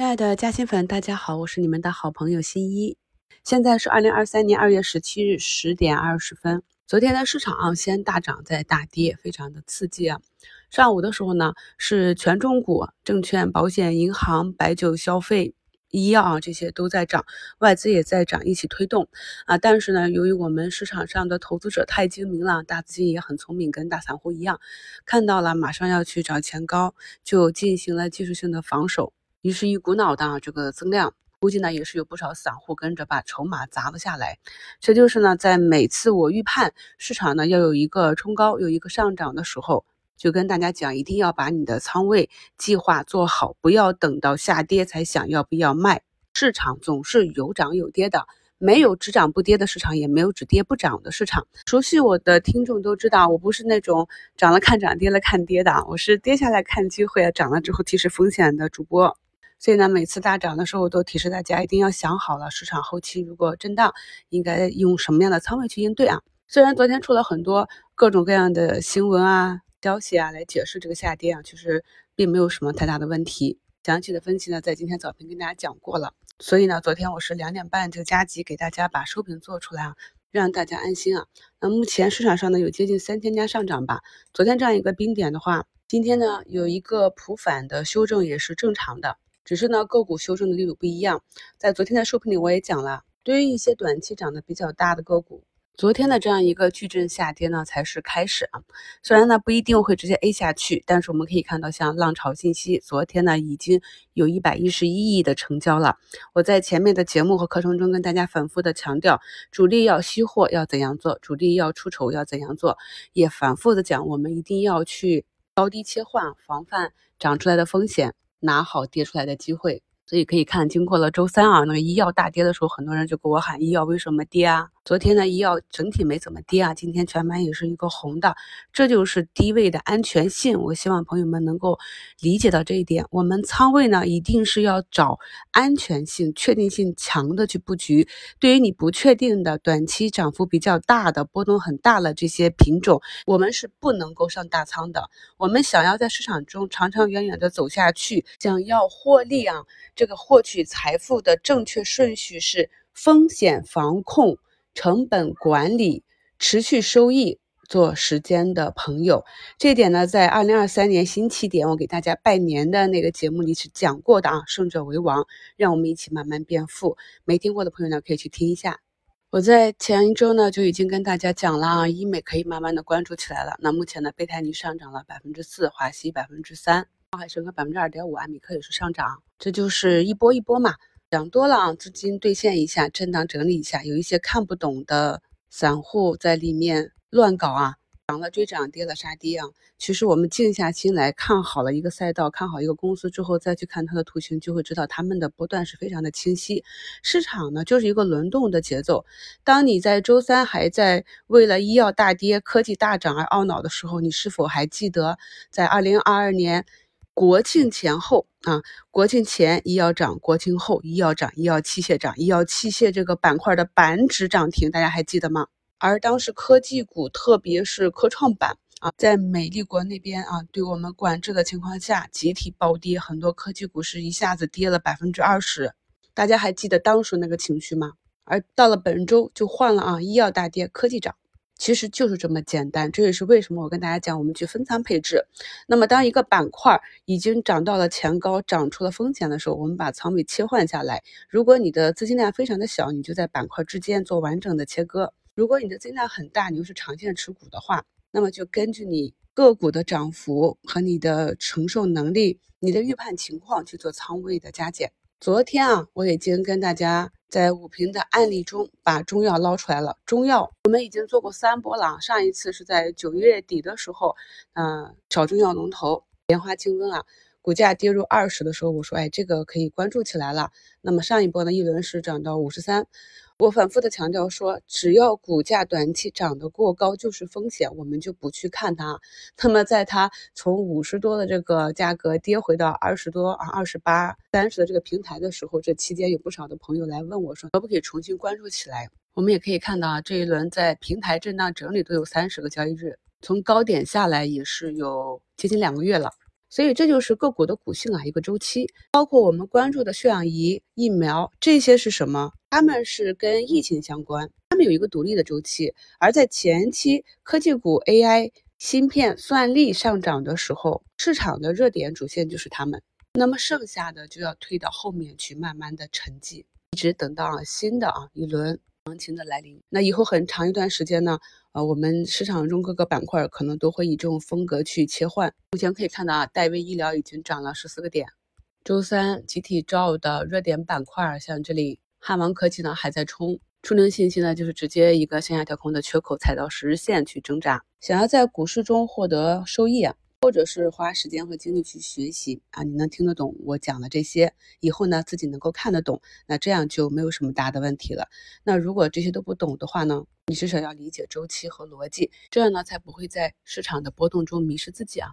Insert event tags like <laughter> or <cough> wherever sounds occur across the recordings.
亲爱的嘉兴粉，大家好，我是你们的好朋友新一。现在是二零二三年二月十七日十点二十分。昨天的市场啊，先大涨再大跌，非常的刺激啊。上午的时候呢，是权重股、证券、保险、银行、白酒、消费、医药啊这些都在涨，外资也在涨，一起推动啊。但是呢，由于我们市场上的投资者太精明了，大资金也很聪明，跟大散户一样，看到了马上要去找前高，就进行了技术性的防守。于是，一股脑的这个增量，估计呢也是有不少散户跟着把筹码砸了下来。这就是呢，在每次我预判市场呢要有一个冲高、有一个上涨的时候，就跟大家讲，一定要把你的仓位计划做好，不要等到下跌才想要不要卖。市场总是有涨有跌的。没有只涨不跌的市场，也没有只跌不涨的市场。熟悉我的听众都知道，我不是那种涨了看涨，跌了看跌的，我是跌下来看机会，涨了之后提示风险的主播。所以呢，每次大涨的时候，都提示大家一定要想好了，市场后期如果震荡，应该用什么样的仓位去应对啊？虽然昨天出了很多各种各样的新闻啊、消息啊来解释这个下跌啊，其实并没有什么太大的问题。详细的分析呢，在今天早评跟大家讲过了。所以呢，昨天我是两点半就加急给大家把收评做出来啊，让大家安心啊。那目前市场上呢，有接近三千家上涨吧。昨天这样一个冰点的话，今天呢有一个普反的修正也是正常的。只是呢，个股修正的力度不一样。在昨天的收评里，我也讲了，对于一些短期涨得比较大的个股，昨天的这样一个矩阵下跌呢，才是开始啊。虽然呢不一定会直接 A 下去，但是我们可以看到，像浪潮信息，昨天呢已经有一百一十一亿的成交了。我在前面的节目和课程中跟大家反复的强调，主力要吸货要怎样做，主力要出筹要怎样做，也反复的讲，我们一定要去高低切换，防范涨出来的风险。拿好跌出来的机会。所以可以看，经过了周三啊，那个医药大跌的时候，很多人就给我喊医药为什么跌啊？昨天呢，医药整体没怎么跌啊，今天全盘也是一个红的，这就是低位的安全性。我希望朋友们能够理解到这一点。我们仓位呢，一定是要找安全性、确定性强的去布局。对于你不确定的、短期涨幅比较大的、波动很大的这些品种，我们是不能够上大仓的。我们想要在市场中长长远远的走下去，想要获利啊。这个获取财富的正确顺序是风险防控、成本管理、持续收益，做时间的朋友。这点呢，在二零二三年新起点，我给大家拜年的那个节目里是讲过的啊。胜者为王，让我们一起慢慢变富。没听过的朋友呢，可以去听一下。我在前一周呢就已经跟大家讲了啊，医美可以慢慢的关注起来了。那目前呢，贝泰尼上涨了百分之四，华西百分之三。上海生科百分之二点五，安米克也是上涨，这就是一波一波嘛，涨多了啊，资金兑现一下，震荡整理一下，有一些看不懂的散户在里面乱搞啊，涨了追涨，跌了杀跌啊。其实我们静下心来看好了一个赛道，看好一个公司之后，再去看它的图形，就会知道他们的波段是非常的清晰。市场呢就是一个轮动的节奏，当你在周三还在为了医药大跌、科技大涨而懊恼的时候，你是否还记得在二零二二年？国庆前后啊，国庆前医药涨，国庆后医药涨，医药器械涨，医药器械这个板块的板指涨停，大家还记得吗？而当时科技股，特别是科创板啊，在美丽国那边啊，对我们管制的情况下，集体暴跌，很多科技股是一下子跌了百分之二十，大家还记得当时那个情绪吗？而到了本周就换了啊，医药大跌，科技涨。其实就是这么简单，这也是为什么我跟大家讲，我们去分仓配置。那么，当一个板块已经涨到了前高，涨出了风险的时候，我们把仓位切换下来。如果你的资金量非常的小，你就在板块之间做完整的切割；如果你的资金量很大，你又是长线持股的话，那么就根据你个股的涨幅和你的承受能力、你的预判情况去做仓位的加减。昨天啊，我已经跟大家。在武平的案例中，把中药捞出来了。中药我们已经做过三波了，上一次是在九月底的时候，嗯，小中药龙头莲花清瘟啊，股价跌入二十的时候，我说，哎，这个可以关注起来了。那么上一波呢，一轮是涨到五十三。我反复的强调说，只要股价短期涨得过高就是风险，我们就不去看它。那么在它从五十多的这个价格跌回到二十多啊、二十八、三十的这个平台的时候，这期间有不少的朋友来问我说，可不可以重新关注起来？我们也可以看到啊，这一轮在平台震荡整理都有三十个交易日，从高点下来也是有接近两个月了。所以这就是个股的股性啊，一个周期。包括我们关注的血氧仪、疫苗这些是什么？它们是跟疫情相关，它们有一个独立的周期。而在前期科技股、AI、芯片、算力上涨的时候，市场的热点主线就是它们。那么剩下的就要推到后面去，慢慢的沉寂，一直等到新的啊一轮行情的来临。那以后很长一段时间呢？呃，我们市场中各个板块可能都会以这种风格去切换。目前可以看到啊，戴维医疗已经涨了十四个点。周三集体照的热点板块，像这里汉王科技呢还在冲。出能信息呢，就是直接一个向下调空的缺口踩到十日线去挣扎。想要在股市中获得收益啊。或者是花时间和精力去学习啊，你能听得懂我讲的这些，以后呢自己能够看得懂，那这样就没有什么大的问题了。那如果这些都不懂的话呢，你至少要理解周期和逻辑，这样呢才不会在市场的波动中迷失自己啊。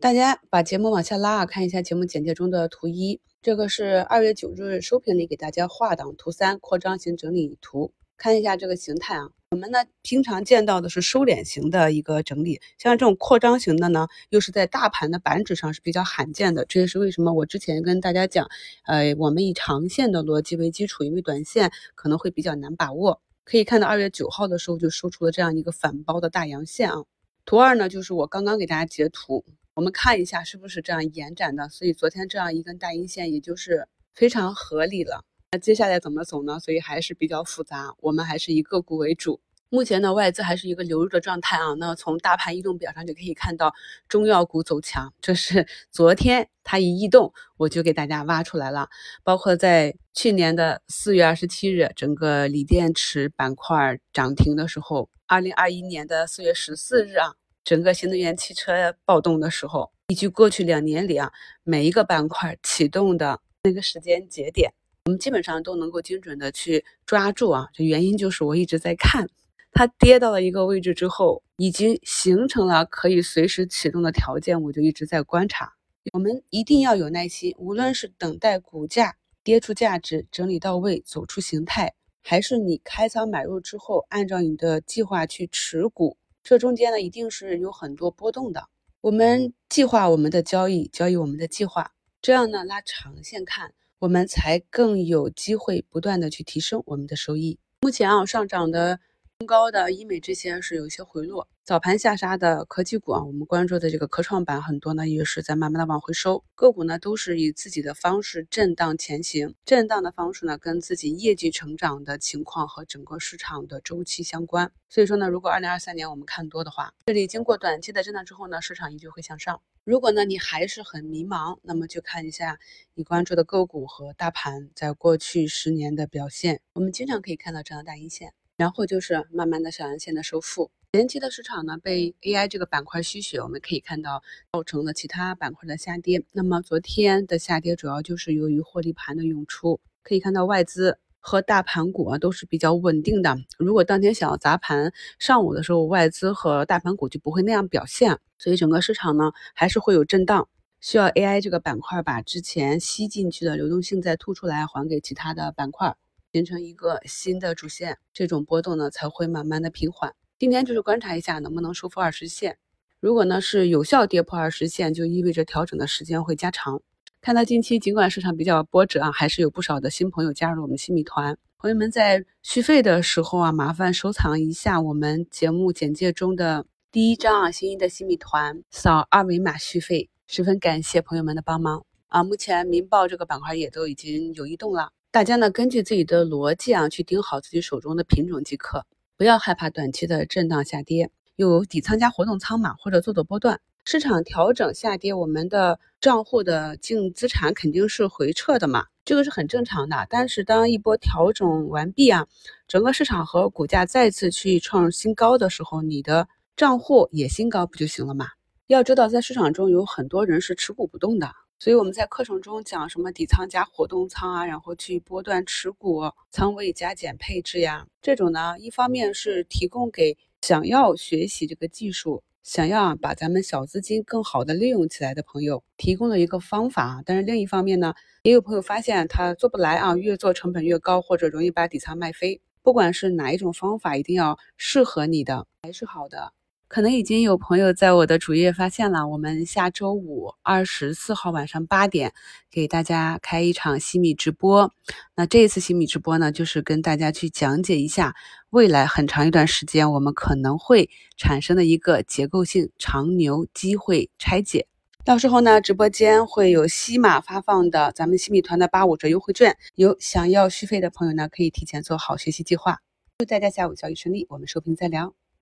大家把节目往下拉啊，看一下节目简介中的图一，这个是二月九日收评里给大家画的图三扩张型整理图。看一下这个形态啊，我们呢平常见到的是收敛型的一个整理，像这种扩张型的呢，又是在大盘的板指上是比较罕见的。这也是为什么我之前跟大家讲，呃，我们以长线的逻辑为基础，因为短线可能会比较难把握。可以看到二月九号的时候就收出了这样一个反包的大阳线啊。图二呢，就是我刚刚给大家截图，我们看一下是不是这样延展的。所以昨天这样一根大阴线，也就是非常合理了。那接下来怎么走呢？所以还是比较复杂，我们还是以个股为主。目前呢，外资还是一个流入的状态啊。那从大盘异动表上就可以看到，中药股走强，这是 <laughs> 昨天它一异动，我就给大家挖出来了。包括在去年的四月二十七日，整个锂电池板块涨停的时候，二零二一年的四月十四日啊，整个新能源汽车暴动的时候，以及过去两年里啊，每一个板块启动的那个时间节点。我们基本上都能够精准的去抓住啊，这原因就是我一直在看，它跌到了一个位置之后，已经形成了可以随时启动的条件，我就一直在观察。我们一定要有耐心，无论是等待股价跌出价值、整理到位、走出形态，还是你开仓买入之后，按照你的计划去持股，这中间呢一定是有很多波动的。我们计划我们的交易，交易我们的计划，这样呢拉长线看。我们才更有机会不断的去提升我们的收益。目前啊，上涨的。中高的医美这些是有一些回落，早盘下杀的科技股啊，我们关注的这个科创板很多呢，也是在慢慢的往回收。个股呢都是以自己的方式震荡前行，震荡的方式呢跟自己业绩成长的情况和整个市场的周期相关。所以说呢，如果二零二三年我们看多的话，这里经过短期的震荡之后呢，市场依旧会向上。如果呢你还是很迷茫，那么就看一下你关注的个股和大盘在过去十年的表现。我们经常可以看到这样的大阴线。然后就是慢慢的小阳线的收复。前期的市场呢被 AI 这个板块吸血，我们可以看到造成了其他板块的下跌。那么昨天的下跌主要就是由于获利盘的涌出。可以看到外资和大盘股啊都是比较稳定的。如果当天想要砸盘，上午的时候外资和大盘股就不会那样表现。所以整个市场呢还是会有震荡，需要 AI 这个板块把之前吸进去的流动性再吐出来，还给其他的板块。形成一个新的主线，这种波动呢才会慢慢的平缓。今天就是观察一下能不能收复二十线，如果呢是有效跌破二十线，就意味着调整的时间会加长。看到近期尽管市场比较波折啊，还是有不少的新朋友加入我们新米团。朋友们在续费的时候啊，麻烦收藏一下我们节目简介中的第一张啊，新一的新米团，扫二维码续费，十分感谢朋友们的帮忙啊。目前民报这个板块也都已经有异动了。大家呢，根据自己的逻辑啊，去盯好自己手中的品种即可，不要害怕短期的震荡下跌，有底仓加活动仓嘛，或者做做波段。市场调整下跌，我们的账户的净资产肯定是回撤的嘛，这个是很正常的。但是当一波调整完毕啊，整个市场和股价再次去创新高的时候，你的账户也新高不就行了嘛？要知道，在市场中有很多人是持股不动的。所以我们在课程中讲什么底仓加活动仓啊，然后去波段持股，仓位加减配置呀，这种呢，一方面是提供给想要学习这个技术，想要把咱们小资金更好的利用起来的朋友提供了一个方法。但是另一方面呢，也有朋友发现他做不来啊，越做成本越高，或者容易把底仓卖飞。不管是哪一种方法，一定要适合你的还是好的。可能已经有朋友在我的主页发现了，我们下周五二十四号晚上八点给大家开一场西米直播。那这一次西米直播呢，就是跟大家去讲解一下未来很长一段时间我们可能会产生的一个结构性长牛机会拆解。到时候呢，直播间会有西马发放的咱们西米团的八五折优惠券，有想要续费的朋友呢，可以提前做好学习计划。祝大家下午交易顺利，我们收评再聊。